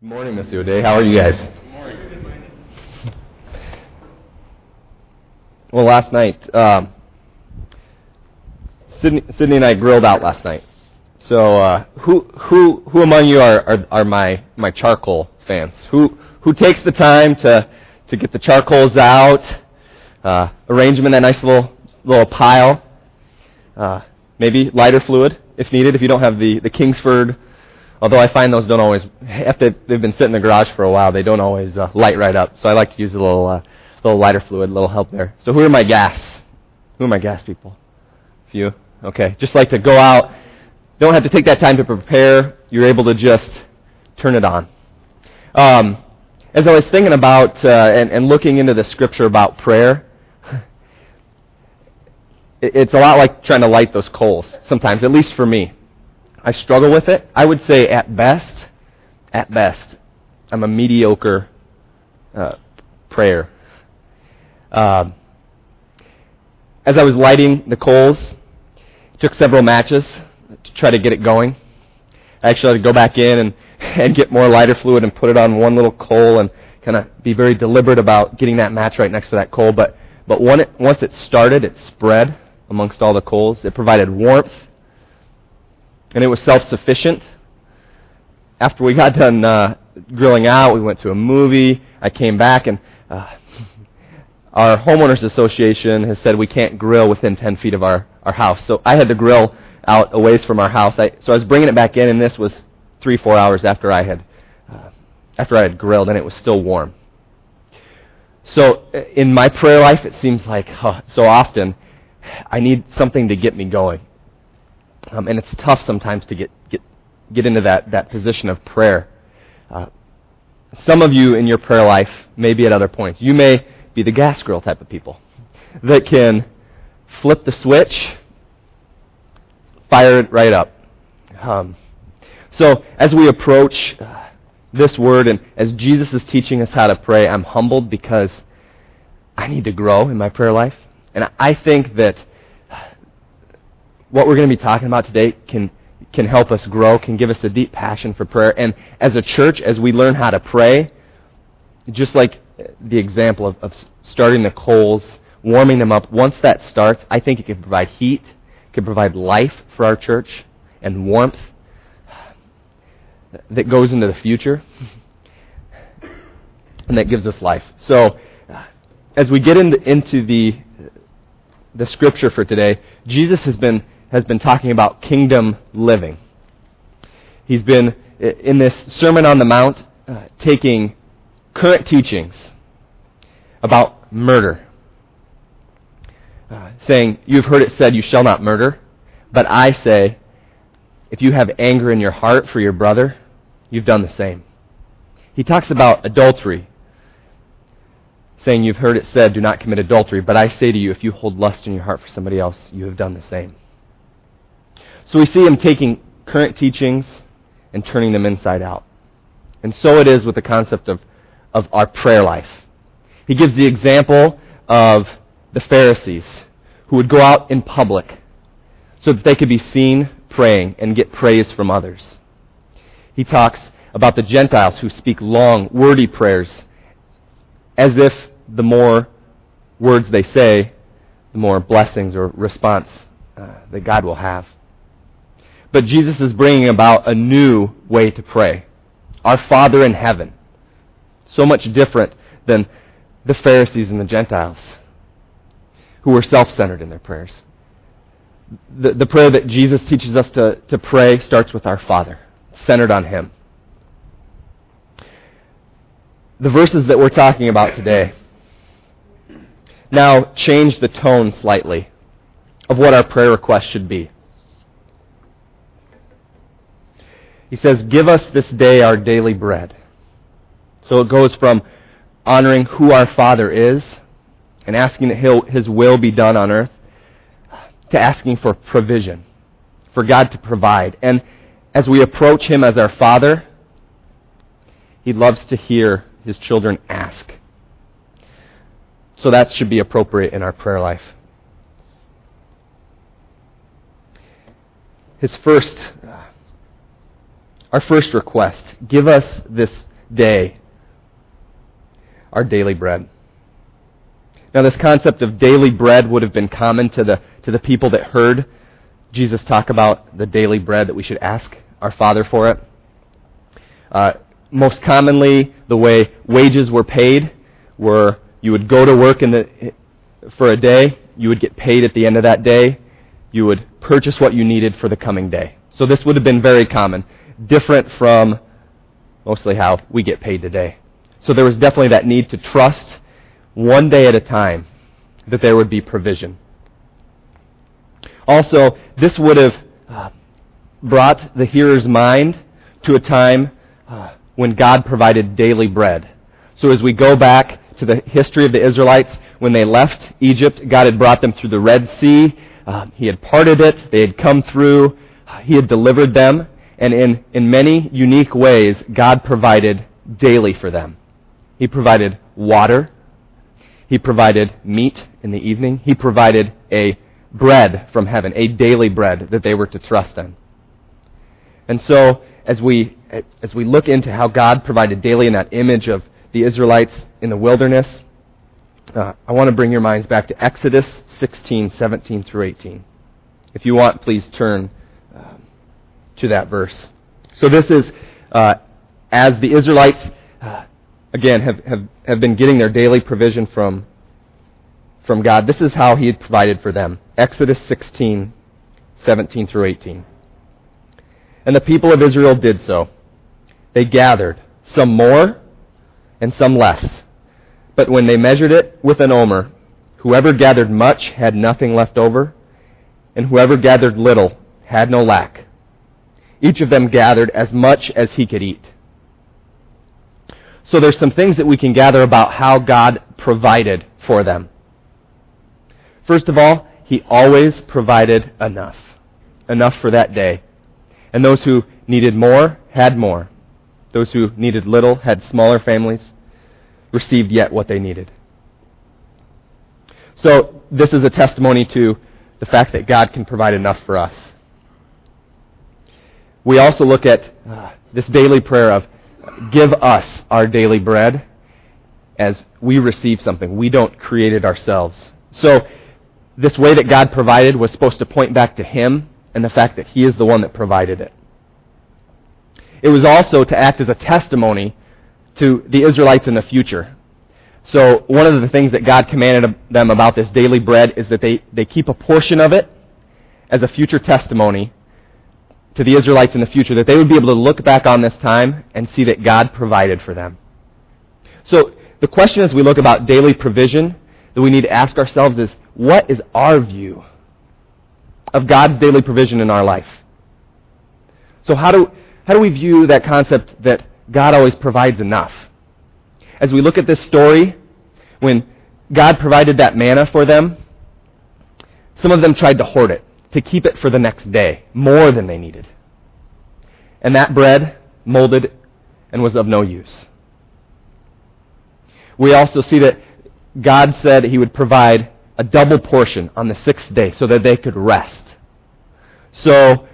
Good morning, Mr. O'Day. How are you guys? Good morning. Well, last night, um, Sydney, Sydney and I grilled out last night. So, uh, who who who among you are, are are my my charcoal fans? Who who takes the time to to get the charcoals out, uh, arrange them in that nice little little pile? Uh, maybe lighter fluid if needed. If you don't have the the Kingsford Although I find those don't always, after they've been sitting in the garage for a while, they don't always uh, light right up. So I like to use a little, uh, little lighter fluid, a little help there. So who are my gas? Who are my gas people? Few? Okay. Just like to go out. Don't have to take that time to prepare. You're able to just turn it on. Um, as I was thinking about uh, and, and looking into the scripture about prayer, it's a lot like trying to light those coals sometimes, at least for me. I struggle with it. I would say at best, at best, I'm a mediocre uh, prayer. Uh, as I was lighting the coals, took several matches to try to get it going. I actually had to go back in and, and get more lighter fluid and put it on one little coal and kind of be very deliberate about getting that match right next to that coal. But, but it, once it started, it spread amongst all the coals. It provided warmth and it was self-sufficient. After we got done uh, grilling out, we went to a movie. I came back, and uh, our homeowners association has said we can't grill within 10 feet of our, our house. So I had to grill out a ways from our house. I, so I was bringing it back in, and this was three, four hours after I had uh, after I had grilled, and it was still warm. So in my prayer life, it seems like oh, so often I need something to get me going. Um, and it's tough sometimes to get, get, get into that, that position of prayer. Uh, some of you in your prayer life may be at other points. You may be the gas grill type of people that can flip the switch, fire it right up. Um, so as we approach uh, this word and as Jesus is teaching us how to pray, I'm humbled because I need to grow in my prayer life. And I think that what we're going to be talking about today can can help us grow, can give us a deep passion for prayer. And as a church, as we learn how to pray, just like the example of, of starting the coals, warming them up, once that starts, I think it can provide heat, can provide life for our church, and warmth that goes into the future, and that gives us life. So, as we get into, into the the scripture for today, Jesus has been has been talking about kingdom living. He's been, in this Sermon on the Mount, uh, taking current teachings about murder. Uh, saying, You've heard it said, You shall not murder. But I say, if you have anger in your heart for your brother, you've done the same. He talks about adultery, saying, You've heard it said, Do not commit adultery. But I say to you, if you hold lust in your heart for somebody else, you have done the same. So we see him taking current teachings and turning them inside out. And so it is with the concept of, of our prayer life. He gives the example of the Pharisees who would go out in public so that they could be seen praying and get praise from others. He talks about the Gentiles who speak long, wordy prayers as if the more words they say, the more blessings or response uh, that God will have. But Jesus is bringing about a new way to pray. Our Father in heaven. So much different than the Pharisees and the Gentiles who were self centered in their prayers. The, the prayer that Jesus teaches us to, to pray starts with our Father, centered on Him. The verses that we're talking about today now change the tone slightly of what our prayer request should be. He says, Give us this day our daily bread. So it goes from honoring who our Father is and asking that His will be done on earth to asking for provision, for God to provide. And as we approach Him as our Father, He loves to hear His children ask. So that should be appropriate in our prayer life. His first our first request. Give us this day. Our daily bread. Now, this concept of daily bread would have been common to the, to the people that heard Jesus talk about the daily bread that we should ask our Father for it. Uh, most commonly, the way wages were paid were you would go to work in the, for a day, you would get paid at the end of that day, you would purchase what you needed for the coming day. So this would have been very common, different from mostly how we get paid today. So there was definitely that need to trust one day at a time that there would be provision. Also, this would have uh, brought the hearer's mind to a time uh, when God provided daily bread. So as we go back to the history of the Israelites, when they left Egypt, God had brought them through the Red Sea. Uh, he had parted it. They had come through. He had delivered them. And in, in many unique ways, God provided daily for them. He provided water. He provided meat in the evening. He provided a bread from heaven, a daily bread that they were to trust in. And so, as we, as we look into how God provided daily in that image of the Israelites in the wilderness, uh, I want to bring your minds back to Exodus 16, 17 through 18. If you want, please turn to that verse. So this is uh, as the Israelites, uh, again, have, have, have been getting their daily provision from, from God. This is how He had provided for them. Exodus 16, 17 through 18. And the people of Israel did so. They gathered, some more and some less. But when they measured it with an omer, whoever gathered much had nothing left over, and whoever gathered little had no lack. Each of them gathered as much as he could eat. So there's some things that we can gather about how God provided for them. First of all, he always provided enough. Enough for that day. And those who needed more had more. Those who needed little had smaller families, received yet what they needed. So this is a testimony to the fact that God can provide enough for us. We also look at uh, this daily prayer of give us our daily bread as we receive something. We don't create it ourselves. So this way that God provided was supposed to point back to Him and the fact that He is the one that provided it. It was also to act as a testimony to the Israelites in the future. So one of the things that God commanded them about this daily bread is that they, they keep a portion of it as a future testimony to the Israelites in the future, that they would be able to look back on this time and see that God provided for them. So the question as we look about daily provision that we need to ask ourselves is, what is our view of God's daily provision in our life? So how do, how do we view that concept that God always provides enough? As we look at this story, when God provided that manna for them, some of them tried to hoard it, to keep it for the next day, more than they needed. And that bread molded and was of no use. We also see that God said He would provide a double portion on the sixth day so that they could rest. So,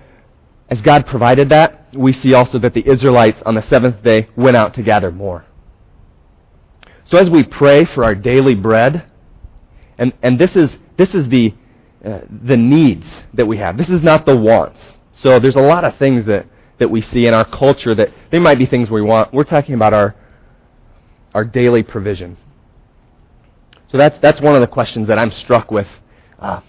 as God provided that, we see also that the Israelites on the seventh day went out to gather more. So as we pray for our daily bread, and, and this is, this is the, uh, the needs that we have. This is not the wants. So there's a lot of things that, that we see in our culture that they might be things we want. We're talking about our, our daily provision. So that's, that's one of the questions that I'm struck with. Uh,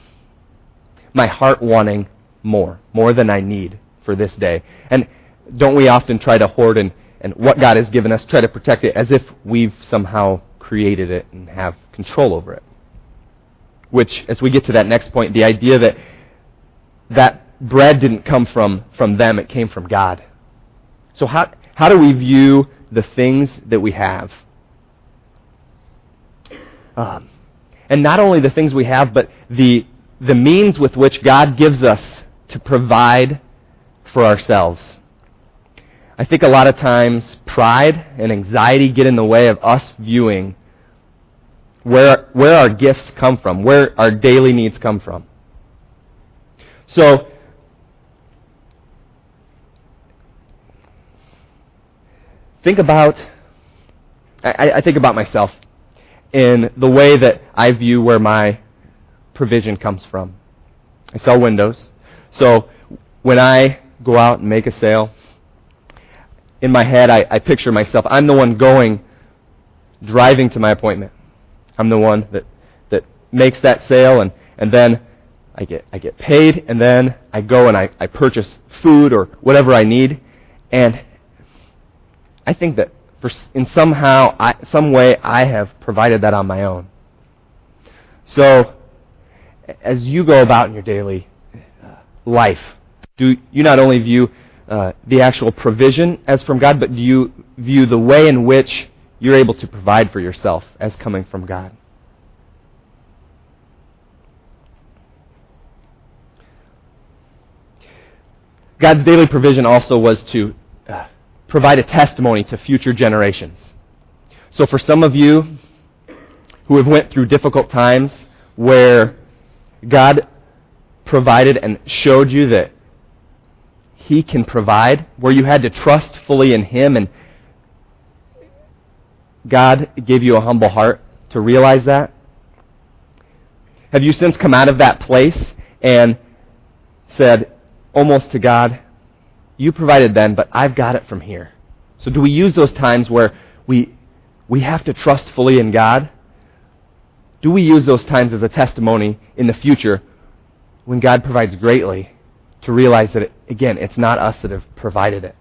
my heart wanting more, more than I need for this day. And don't we often try to hoard and, and what God has given us, try to protect it as if we've somehow created it and have control over it? Which, as we get to that next point, the idea that that bread didn't come from, from them, it came from God. So how, how do we view the things that we have? Um, and not only the things we have, but the, the means with which God gives us to provide for ourselves. I think a lot of times pride and anxiety get in the way of us viewing where, where our gifts come from, where our daily needs come from. So, think about I, I think about myself in the way that I view where my provision comes from. I sell windows. So when I go out and make a sale, in my head I, I picture myself, I'm the one going, driving to my appointment. I'm the one that, that makes that sale and, and then I get, I get paid and then I go and I, I purchase food or whatever I need. And I think that for, in somehow, I, some way, I have provided that on my own. So, as you go about in your daily uh, life, do you not only view uh, the actual provision as from God, but do you view the way in which you're able to provide for yourself as coming from God? God's daily provision also was to uh, provide a testimony to future generations. So for some of you who have went through difficult times where God provided and showed you that He can provide, where you had to trust fully in Him and God gave you a humble heart to realize that? Have you since come out of that place and said almost to God, you provided then, but I've got it from here. So do we use those times where we, we have to trust fully in God? Do we use those times as a testimony in the future when God provides greatly to realize that, it, again, it's not us that have provided it?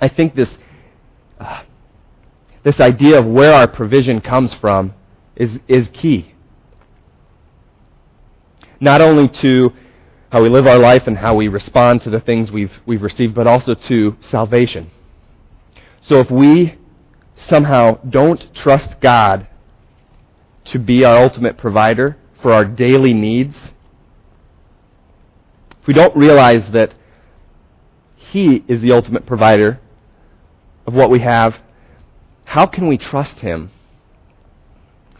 I think this, uh, this idea of where our provision comes from is, is key. Not only to how we live our life and how we respond to the things we've, we've received, but also to salvation. So if we somehow don't trust God to be our ultimate provider for our daily needs, if we don't realize that He is the ultimate provider of what we have, how can we trust Him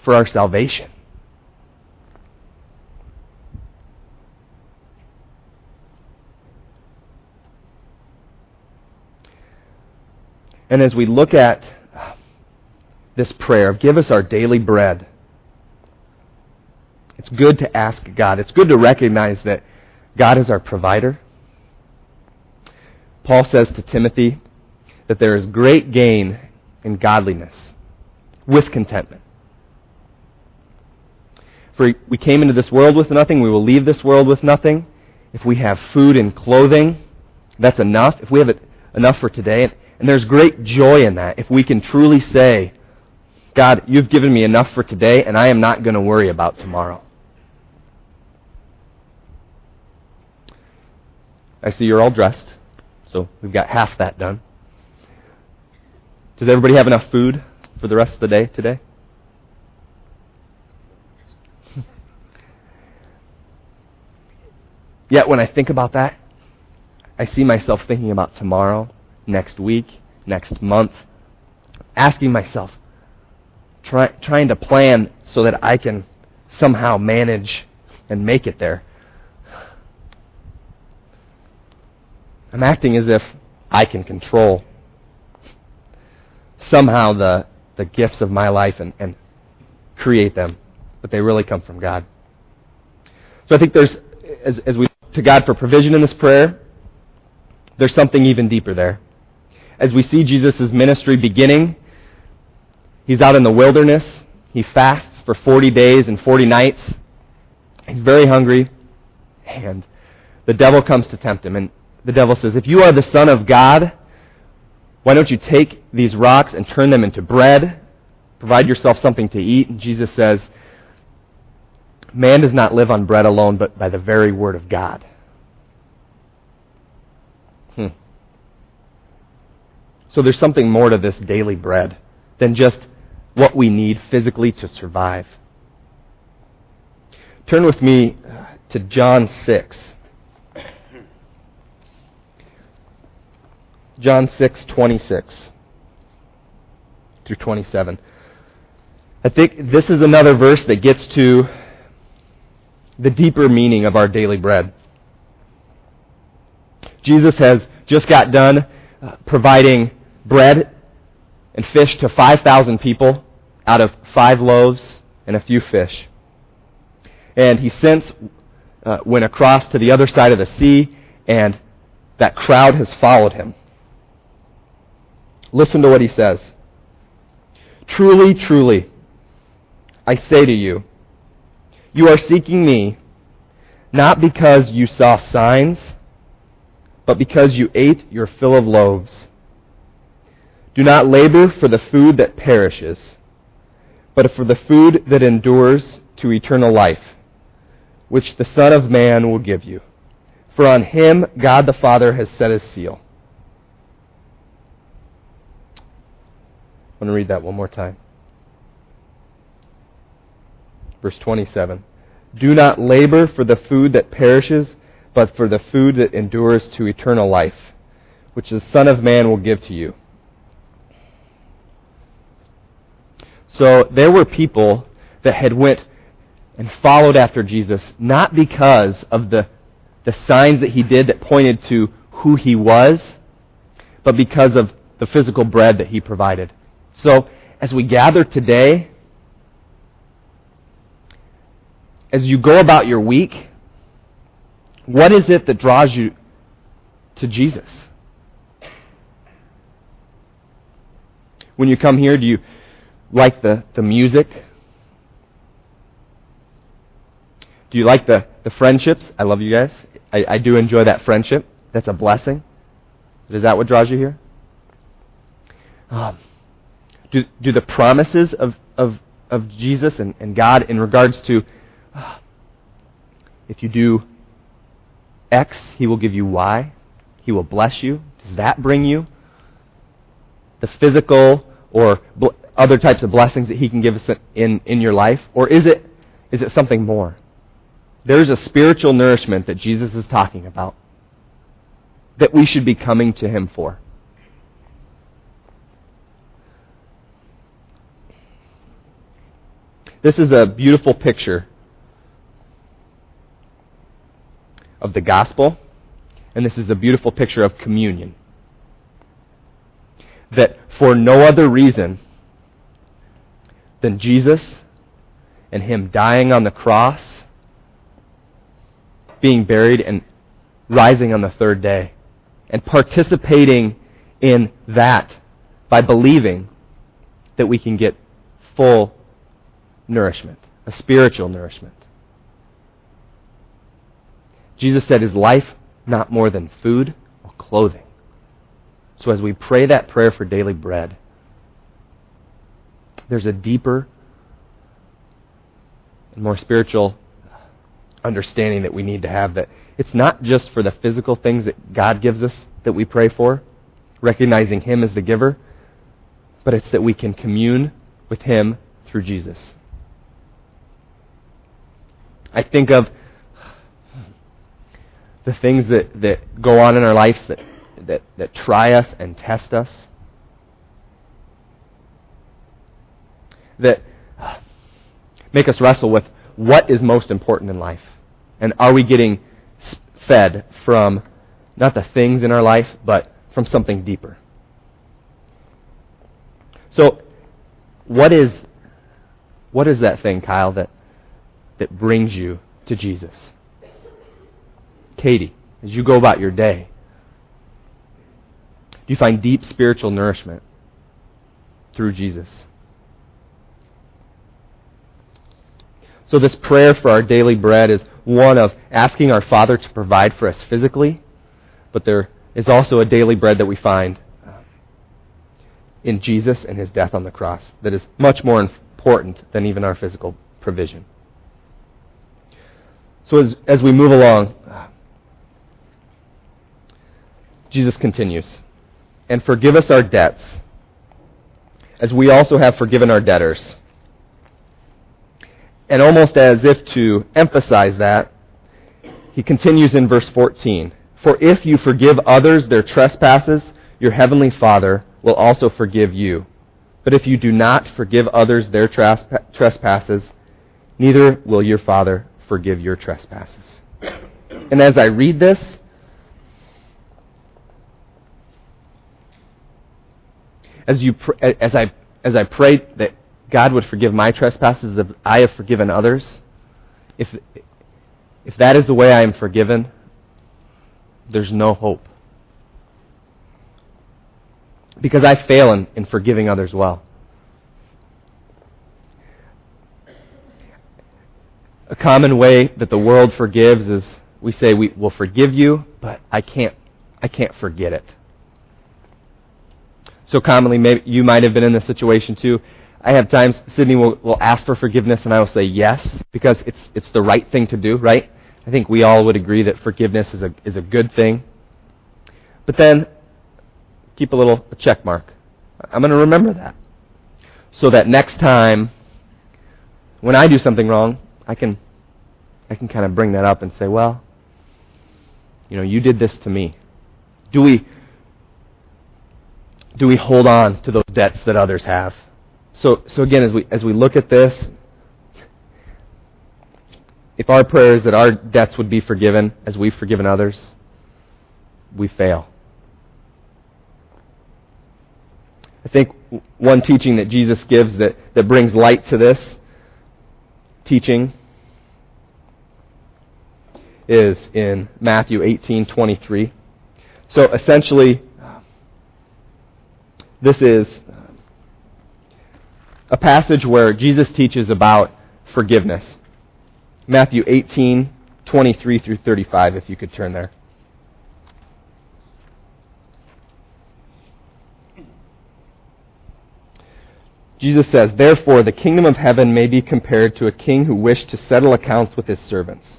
for our salvation? And as we look at uh, this prayer of give us our daily bread, it's good to ask God. It's good to recognize that God is our provider. Paul says to Timothy that there is great gain in godliness with contentment. For we came into this world with nothing, we will leave this world with nothing. If we have food and clothing, that's enough. If we have it enough for today, and there's great joy in that if we can truly say, God, you've given me enough for today, and I am not going to worry about tomorrow. I see you're all dressed, so we've got half that done. Does everybody have enough food for the rest of the day today? Yet when I think about that, I see myself thinking about tomorrow next week, next month, asking myself, try, trying to plan so that I can somehow manage and make it there. I'm acting as if I can control somehow the, the gifts of my life and, and create them, but they really come from God. So I think there's, as, as we look to God for provision in this prayer, there's something even deeper there as we see Jesus' ministry beginning. He's out in the wilderness. He fasts for 40 days and 40 nights. He's very hungry. And the devil comes to tempt him. And the devil says, If you are the Son of God, why don't you take these rocks and turn them into bread? Provide yourself something to eat. And Jesus says, Man does not live on bread alone, but by the very word of God. Hmm. So there's something more to this daily bread than just what we need physically to survive. Turn with me to John 6. John 6, 26 through 27. I think this is another verse that gets to the deeper meaning of our daily bread. Jesus has just got done uh, providing bread and fish to 5,000 people out of five loaves and a few fish. And he since uh, went across to the other side of the sea, and that crowd has followed him. Listen to what he says. Truly, truly, I say to you, you are seeking me not because you saw signs, but because you ate your fill of loaves. Do not labor for the food that perishes, but for the food that endures to eternal life, which the Son of Man will give you. For on him God the Father has set his seal. I want to read that one more time. Verse 27. Do not labor for the food that perishes, but for the food that endures to eternal life, which the Son of Man will give to you. So there were people that had went and followed after Jesus, not because of the, the signs that he did that pointed to who he was, but because of the physical bread that he provided. So, as we gather today, as you go about your week, what is it that draws you to Jesus? When you come here, do you like the, the music? Do you like the, the friendships? I love you guys. I, I do enjoy that friendship. That's a blessing. Is that what draws you here? Um, do, do the promises of, of, of Jesus and, and God in regards to uh, if you do X, He will give you Y, He will bless you, does that bring you the physical or bl- other types of blessings that He can give us in, in your life? Or is it, is it something more? There's a spiritual nourishment that Jesus is talking about that we should be coming to Him for. This is a beautiful picture of the gospel, and this is a beautiful picture of communion. That for no other reason than Jesus and Him dying on the cross, being buried, and rising on the third day, and participating in that by believing that we can get full nourishment, a spiritual nourishment. Jesus said, Is life not more than food or clothing? So as we pray that prayer for daily bread, there's a deeper and more spiritual understanding that we need to have that it's not just for the physical things that God gives us that we pray for, recognizing Him as the giver, but it's that we can commune with Him through Jesus. I think of the things that, that go on in our lives that, that, that try us and test us. That make us wrestle with what is most important in life. And are we getting fed from not the things in our life, but from something deeper? So, what is what is that thing, Kyle, that that brings you to Jesus? Katie, as you go about your day, do you find deep spiritual nourishment through Jesus? So, this prayer for our daily bread is one of asking our Father to provide for us physically, but there is also a daily bread that we find uh, in Jesus and his death on the cross that is much more important than even our physical provision. So as, as we move along, Jesus continues, and forgive us our debts, as we also have forgiven our debtors. And almost as if to emphasize that, he continues in verse 14 For if you forgive others their trespasses, your heavenly Father will also forgive you. But if you do not forgive others their trespasses, neither will your Father forgive your trespasses. And as I read this, as you pr- as I as I pray that God would forgive my trespasses as I have forgiven others, if if that is the way I am forgiven, there's no hope. Because I fail in, in forgiving others well. A common way that the world forgives is we say we will forgive you, but I can't I can't forget it. So commonly, maybe you might have been in this situation too. I have times Sydney will, will ask for forgiveness, and I will say yes because it's it's the right thing to do, right? I think we all would agree that forgiveness is a is a good thing. But then keep a little check mark. I'm going to remember that, so that next time when I do something wrong, I can I can kind of bring that up and say, well, you know, you did this to me. Do we do we hold on to those debts that others have? So, so again, as we, as we look at this, if our prayer is that our debts would be forgiven as we've forgiven others, we fail. I think one teaching that Jesus gives that, that brings light to this teaching is in Matthew 18:23. So essentially this is a passage where Jesus teaches about forgiveness. Matthew 18, 23 through 35, if you could turn there. Jesus says, Therefore, the kingdom of heaven may be compared to a king who wished to settle accounts with his servants.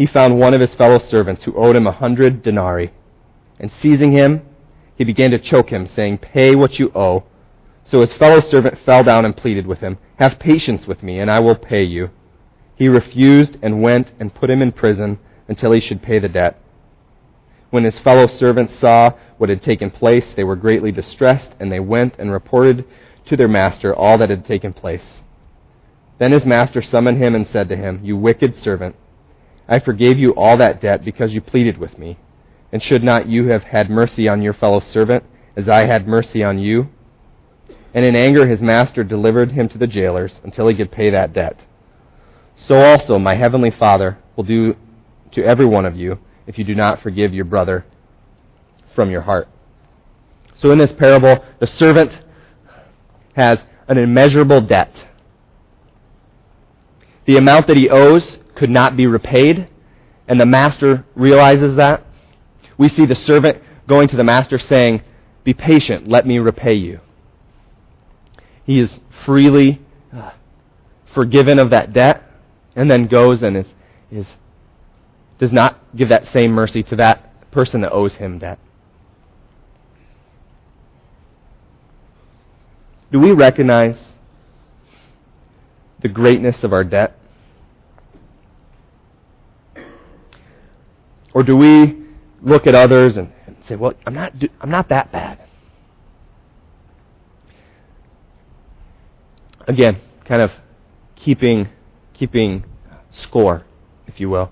he found one of his fellow servants who owed him a hundred denarii. And seizing him, he began to choke him, saying, Pay what you owe. So his fellow servant fell down and pleaded with him, Have patience with me, and I will pay you. He refused and went and put him in prison until he should pay the debt. When his fellow servants saw what had taken place, they were greatly distressed, and they went and reported to their master all that had taken place. Then his master summoned him and said to him, You wicked servant, I forgave you all that debt because you pleaded with me. And should not you have had mercy on your fellow servant, as I had mercy on you? And in anger his master delivered him to the jailers until he could pay that debt. So also my heavenly Father will do to every one of you if you do not forgive your brother from your heart. So in this parable, the servant has an immeasurable debt. The amount that he owes could not be repaid, and the master realizes that we see the servant going to the master saying, Be patient, let me repay you. He is freely uh, forgiven of that debt and then goes and is, is, does not give that same mercy to that person that owes him debt. Do we recognize the greatness of our debt? Or do we look at others and, and say, well, I'm not, I'm not that bad. Again, kind of keeping, keeping score, if you will.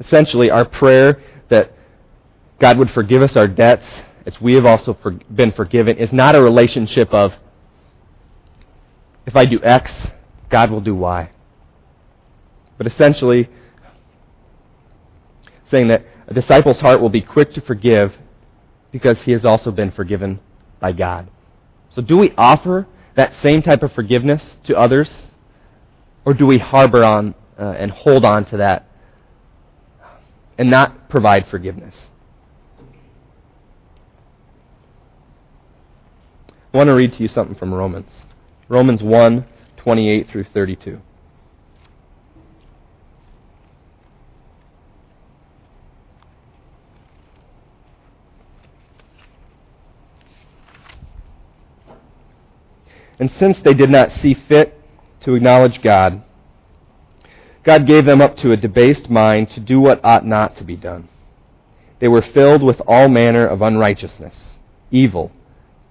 Essentially, our prayer that God would forgive us our debts as we have also for, been forgiven is not a relationship of if I do X, God will do Y. But essentially, saying that a disciple's heart will be quick to forgive because he has also been forgiven by God. So, do we offer that same type of forgiveness to others? Or do we harbor on uh, and hold on to that and not provide forgiveness? I want to read to you something from Romans. Romans 1 28 through 32. And since they did not see fit to acknowledge God, God gave them up to a debased mind to do what ought not to be done. They were filled with all manner of unrighteousness, evil,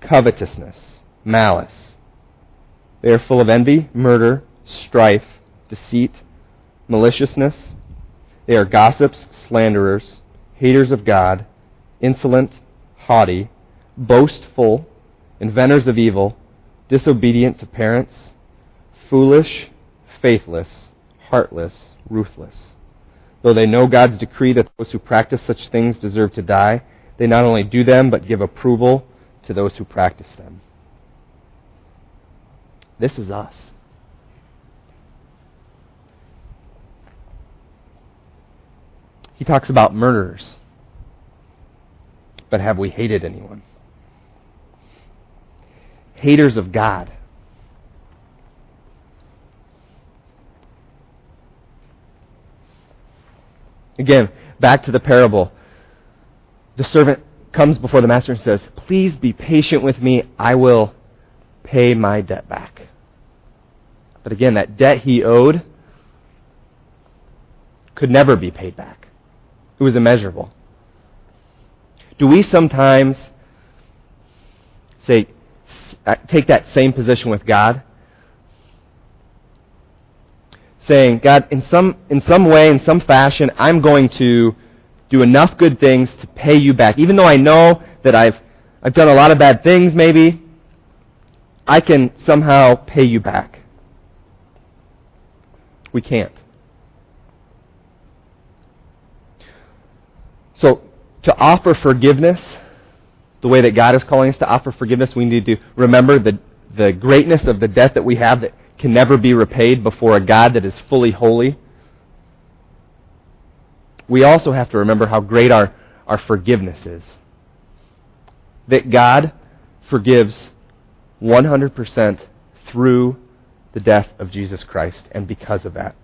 covetousness, malice. They are full of envy, murder, strife, deceit, maliciousness. They are gossips, slanderers, haters of God, insolent, haughty, boastful, inventors of evil, disobedient to parents, foolish, faithless, heartless, ruthless. Though they know God's decree that those who practice such things deserve to die, they not only do them, but give approval to those who practice them. This is us. He talks about murderers. But have we hated anyone? Haters of God. Again, back to the parable. The servant comes before the master and says, Please be patient with me. I will pay my debt back. But again, that debt he owed could never be paid back. It was immeasurable. Do we sometimes say, uh, take that same position with God? Saying, God, in some, in some way, in some fashion, I'm going to do enough good things to pay you back. Even though I know that I've, I've done a lot of bad things, maybe, I can somehow pay you back. We can't. So, to offer forgiveness, the way that God is calling us to offer forgiveness, we need to remember the, the greatness of the debt that we have that can never be repaid before a God that is fully holy. We also have to remember how great our, our forgiveness is. That God forgives 100% through the death of Jesus Christ and because of that.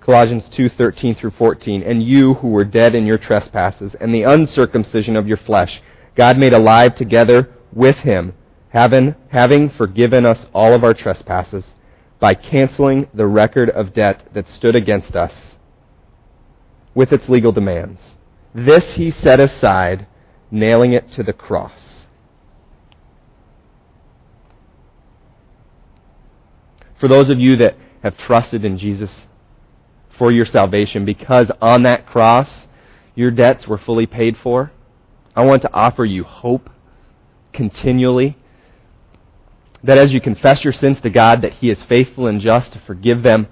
Colossians 2:13 through 14, and you who were dead in your trespasses and the uncircumcision of your flesh, God made alive together with him, having, having forgiven us all of our trespasses by canceling the record of debt that stood against us with its legal demands. This he set aside, nailing it to the cross. For those of you that have trusted in Jesus for your salvation because on that cross your debts were fully paid for. I want to offer you hope continually that as you confess your sins to God that he is faithful and just to forgive them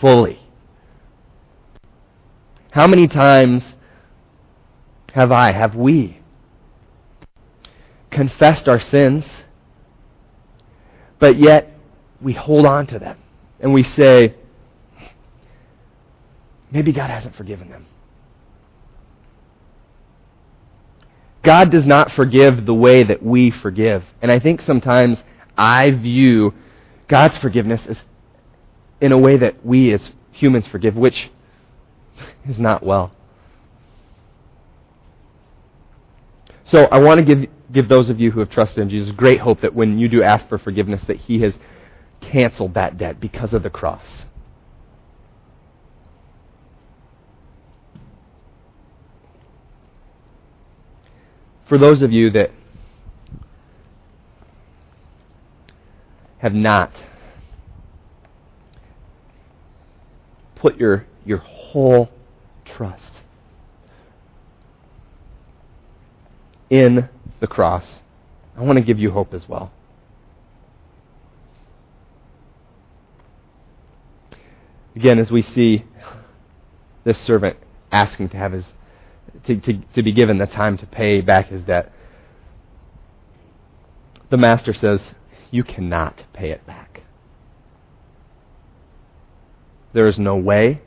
fully. How many times have I, have we confessed our sins, but yet we hold on to them and we say, maybe God hasn't forgiven them. God does not forgive the way that we forgive. And I think sometimes I view God's forgiveness as in a way that we as humans forgive, which is not well. So I want to give, give those of you who have trusted in Jesus great hope that when you do ask for forgiveness, that He has canceled that debt because of the cross. for those of you that have not put your, your whole trust in the cross, I want to give you hope as well. Again, as we see this servant asking to have his to, to, to be given the time to pay back his debt. The master says, You cannot pay it back. There is no way.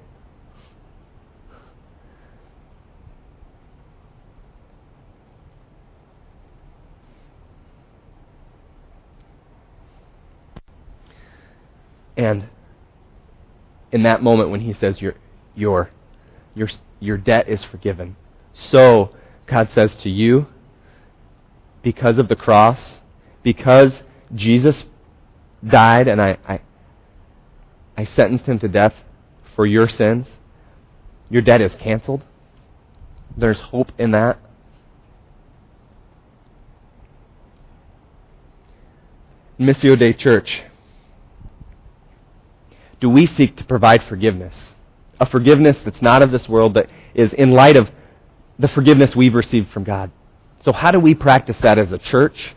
And in that moment when he says your your your your debt is forgiven, so, God says to you, because of the cross, because Jesus died and I, I, I sentenced him to death for your sins, your debt is canceled. There's hope in that. Missio Dei Church, do we seek to provide forgiveness? A forgiveness that's not of this world, but is in light of the forgiveness we've received from God. So, how do we practice that as a church?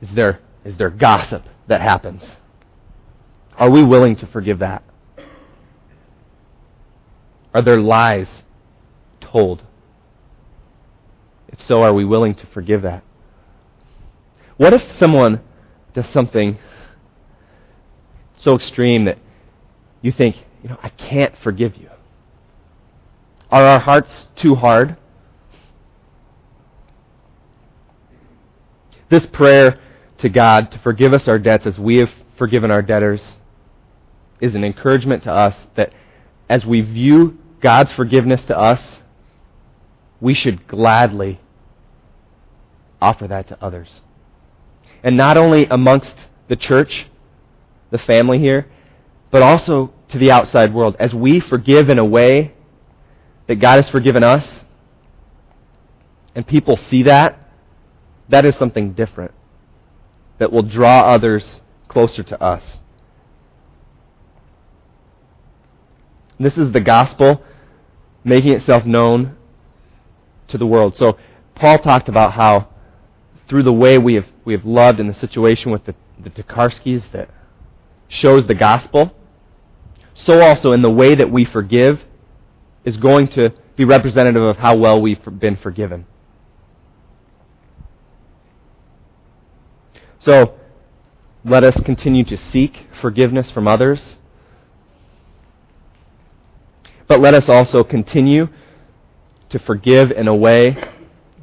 Is there, is there gossip that happens? Are we willing to forgive that? Are there lies told? If so, are we willing to forgive that? What if someone does something so extreme that you think, you know, I can't forgive you? Are our hearts too hard? This prayer to God to forgive us our debts as we have forgiven our debtors is an encouragement to us that as we view God's forgiveness to us, we should gladly offer that to others. And not only amongst the church, the family here, but also to the outside world. As we forgive in a way that God has forgiven us, and people see that, that is something different that will draw others closer to us. This is the gospel making itself known to the world. So Paul talked about how through the way we have, we have loved in the situation with the, the Tokarskis that shows the gospel, so also in the way that we forgive is going to be representative of how well we've been forgiven. So, let us continue to seek forgiveness from others. But let us also continue to forgive in a way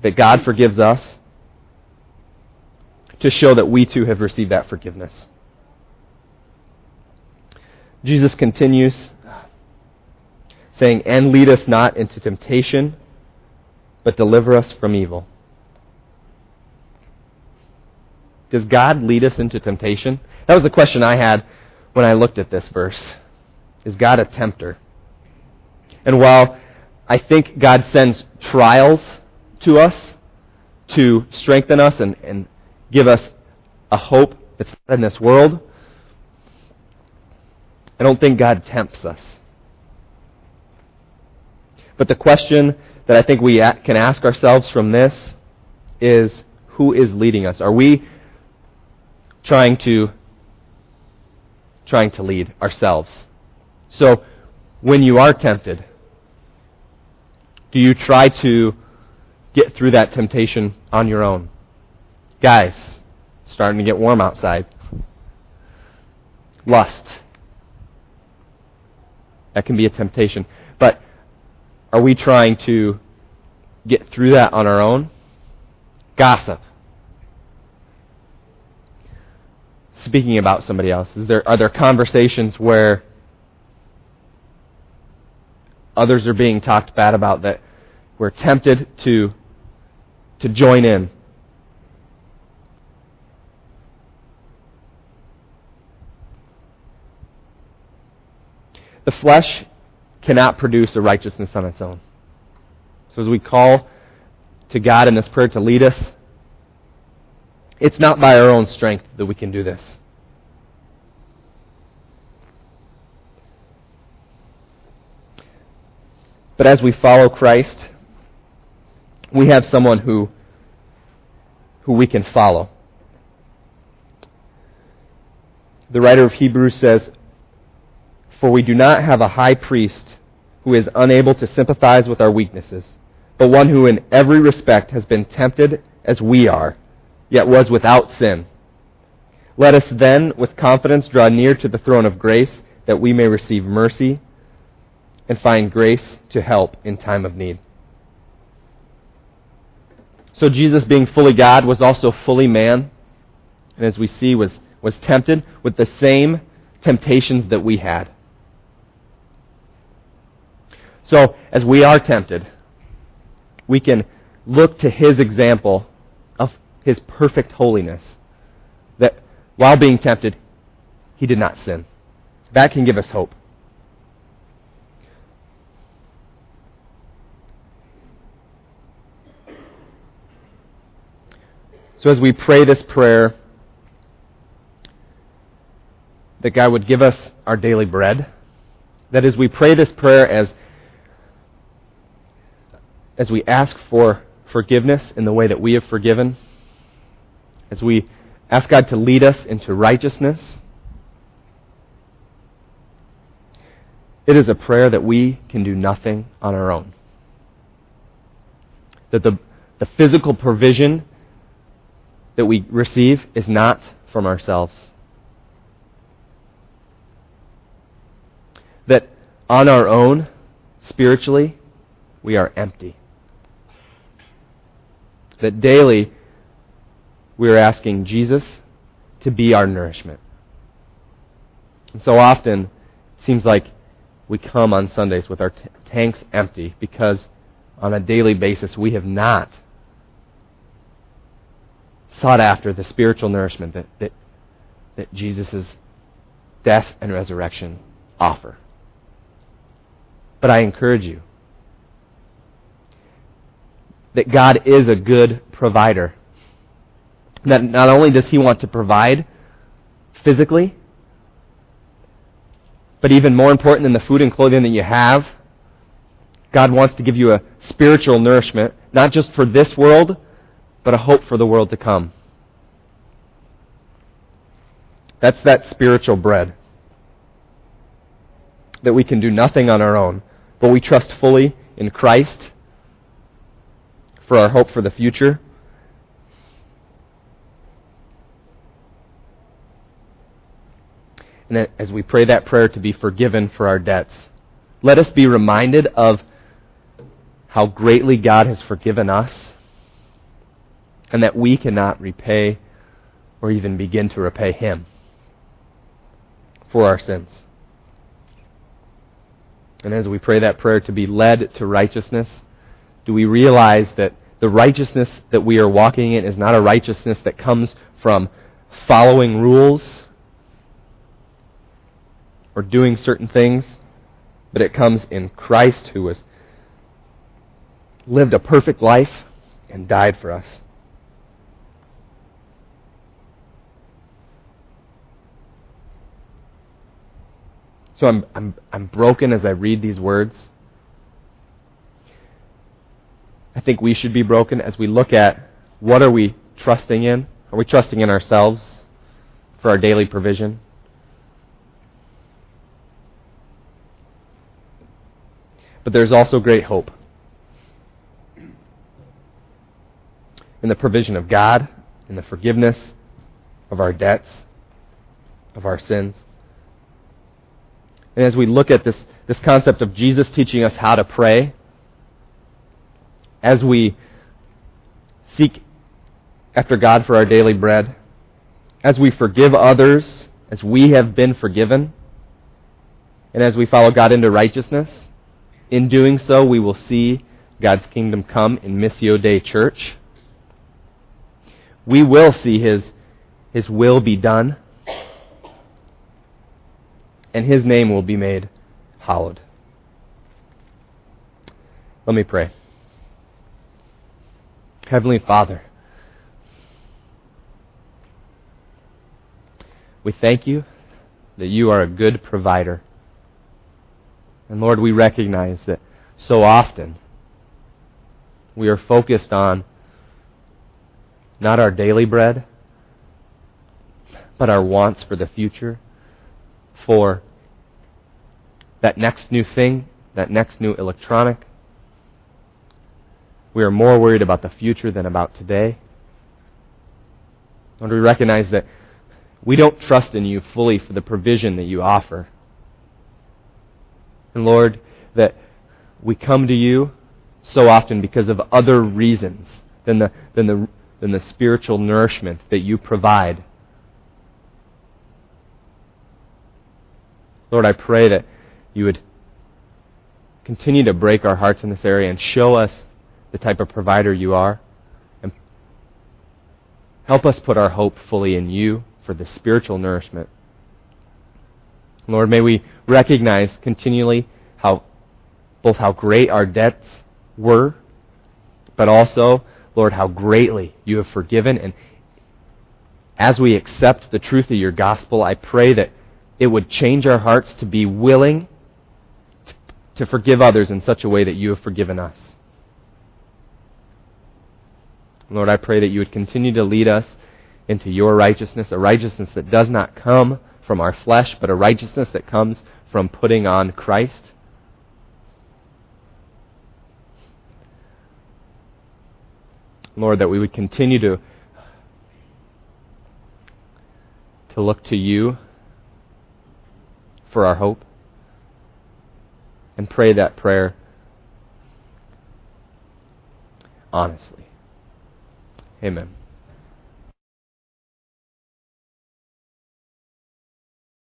that God forgives us to show that we too have received that forgiveness. Jesus continues saying, And lead us not into temptation, but deliver us from evil. Does God lead us into temptation? That was the question I had when I looked at this verse. Is God a tempter? And while I think God sends trials to us to strengthen us and, and give us a hope that's not in this world, I don't think God tempts us. But the question that I think we can ask ourselves from this is who is leading us? Are we trying to trying to lead ourselves. So when you are tempted, do you try to get through that temptation on your own? Guys, starting to get warm outside. Lust. That can be a temptation. But are we trying to get through that on our own? Gossip. speaking about somebody else? Is there, are there conversations where others are being talked bad about that we're tempted to, to join in? The flesh cannot produce a righteousness on its own. So as we call to God in this prayer to lead us, it's not by our own strength that we can do this. But as we follow Christ, we have someone who, who we can follow. The writer of Hebrews says, For we do not have a high priest who is unable to sympathize with our weaknesses, but one who in every respect has been tempted as we are yet was without sin. Let us then, with confidence, draw near to the throne of grace, that we may receive mercy and find grace to help in time of need. So Jesus, being fully God, was also fully man, and as we see, was, was tempted with the same temptations that we had. So, as we are tempted, we can look to his example of his perfect holiness. That while being tempted, he did not sin. That can give us hope. So as we pray this prayer, that God would give us our daily bread, that as we pray this prayer as as we ask for forgiveness in the way that we have forgiven, as we ask God to lead us into righteousness, it is a prayer that we can do nothing on our own. That the, the physical provision that we receive is not from ourselves. That on our own, spiritually, we are empty. That daily, we are asking Jesus to be our nourishment. And so often, it seems like we come on Sundays with our t- tanks empty because on a daily basis we have not sought after the spiritual nourishment that, that, that Jesus' death and resurrection offer. But I encourage you that God is a good provider. That not only does He want to provide physically, but even more important than the food and clothing that you have, God wants to give you a spiritual nourishment, not just for this world, but a hope for the world to come. That's that spiritual bread. That we can do nothing on our own, but we trust fully in Christ for our hope for the future. And as we pray that prayer to be forgiven for our debts, let us be reminded of how greatly God has forgiven us and that we cannot repay or even begin to repay Him for our sins. And as we pray that prayer to be led to righteousness, do we realize that the righteousness that we are walking in is not a righteousness that comes from following rules or doing certain things, but it comes in Christ who was lived a perfect life and died for us. So I'm, I'm, I'm broken as I read these words. I think we should be broken as we look at what are we trusting in? Are we trusting in ourselves for our daily provision? But there's also great hope in the provision of God, in the forgiveness of our debts, of our sins. And as we look at this, this concept of Jesus teaching us how to pray, as we seek after God for our daily bread, as we forgive others as we have been forgiven, and as we follow God into righteousness, in doing so, we will see God's kingdom come in Missio Dei Church. We will see His, His will be done and his name will be made hallowed. Let me pray. Heavenly Father, we thank you that you are a good provider. And Lord, we recognize that so often we are focused on not our daily bread, but our wants for the future for that next new thing, that next new electronic. We are more worried about the future than about today. And we recognize that we don't trust in you fully for the provision that you offer. And Lord, that we come to you so often because of other reasons than the, than the, than the spiritual nourishment that you provide Lord, I pray that you would continue to break our hearts in this area and show us the type of provider you are. And help us put our hope fully in you for the spiritual nourishment. Lord, may we recognize continually how both how great our debts were, but also, Lord, how greatly you have forgiven. And as we accept the truth of your gospel, I pray that it would change our hearts to be willing to forgive others in such a way that you have forgiven us. Lord, I pray that you would continue to lead us into your righteousness, a righteousness that does not come from our flesh, but a righteousness that comes from putting on Christ. Lord, that we would continue to, to look to you for our hope and pray that prayer honestly. Amen.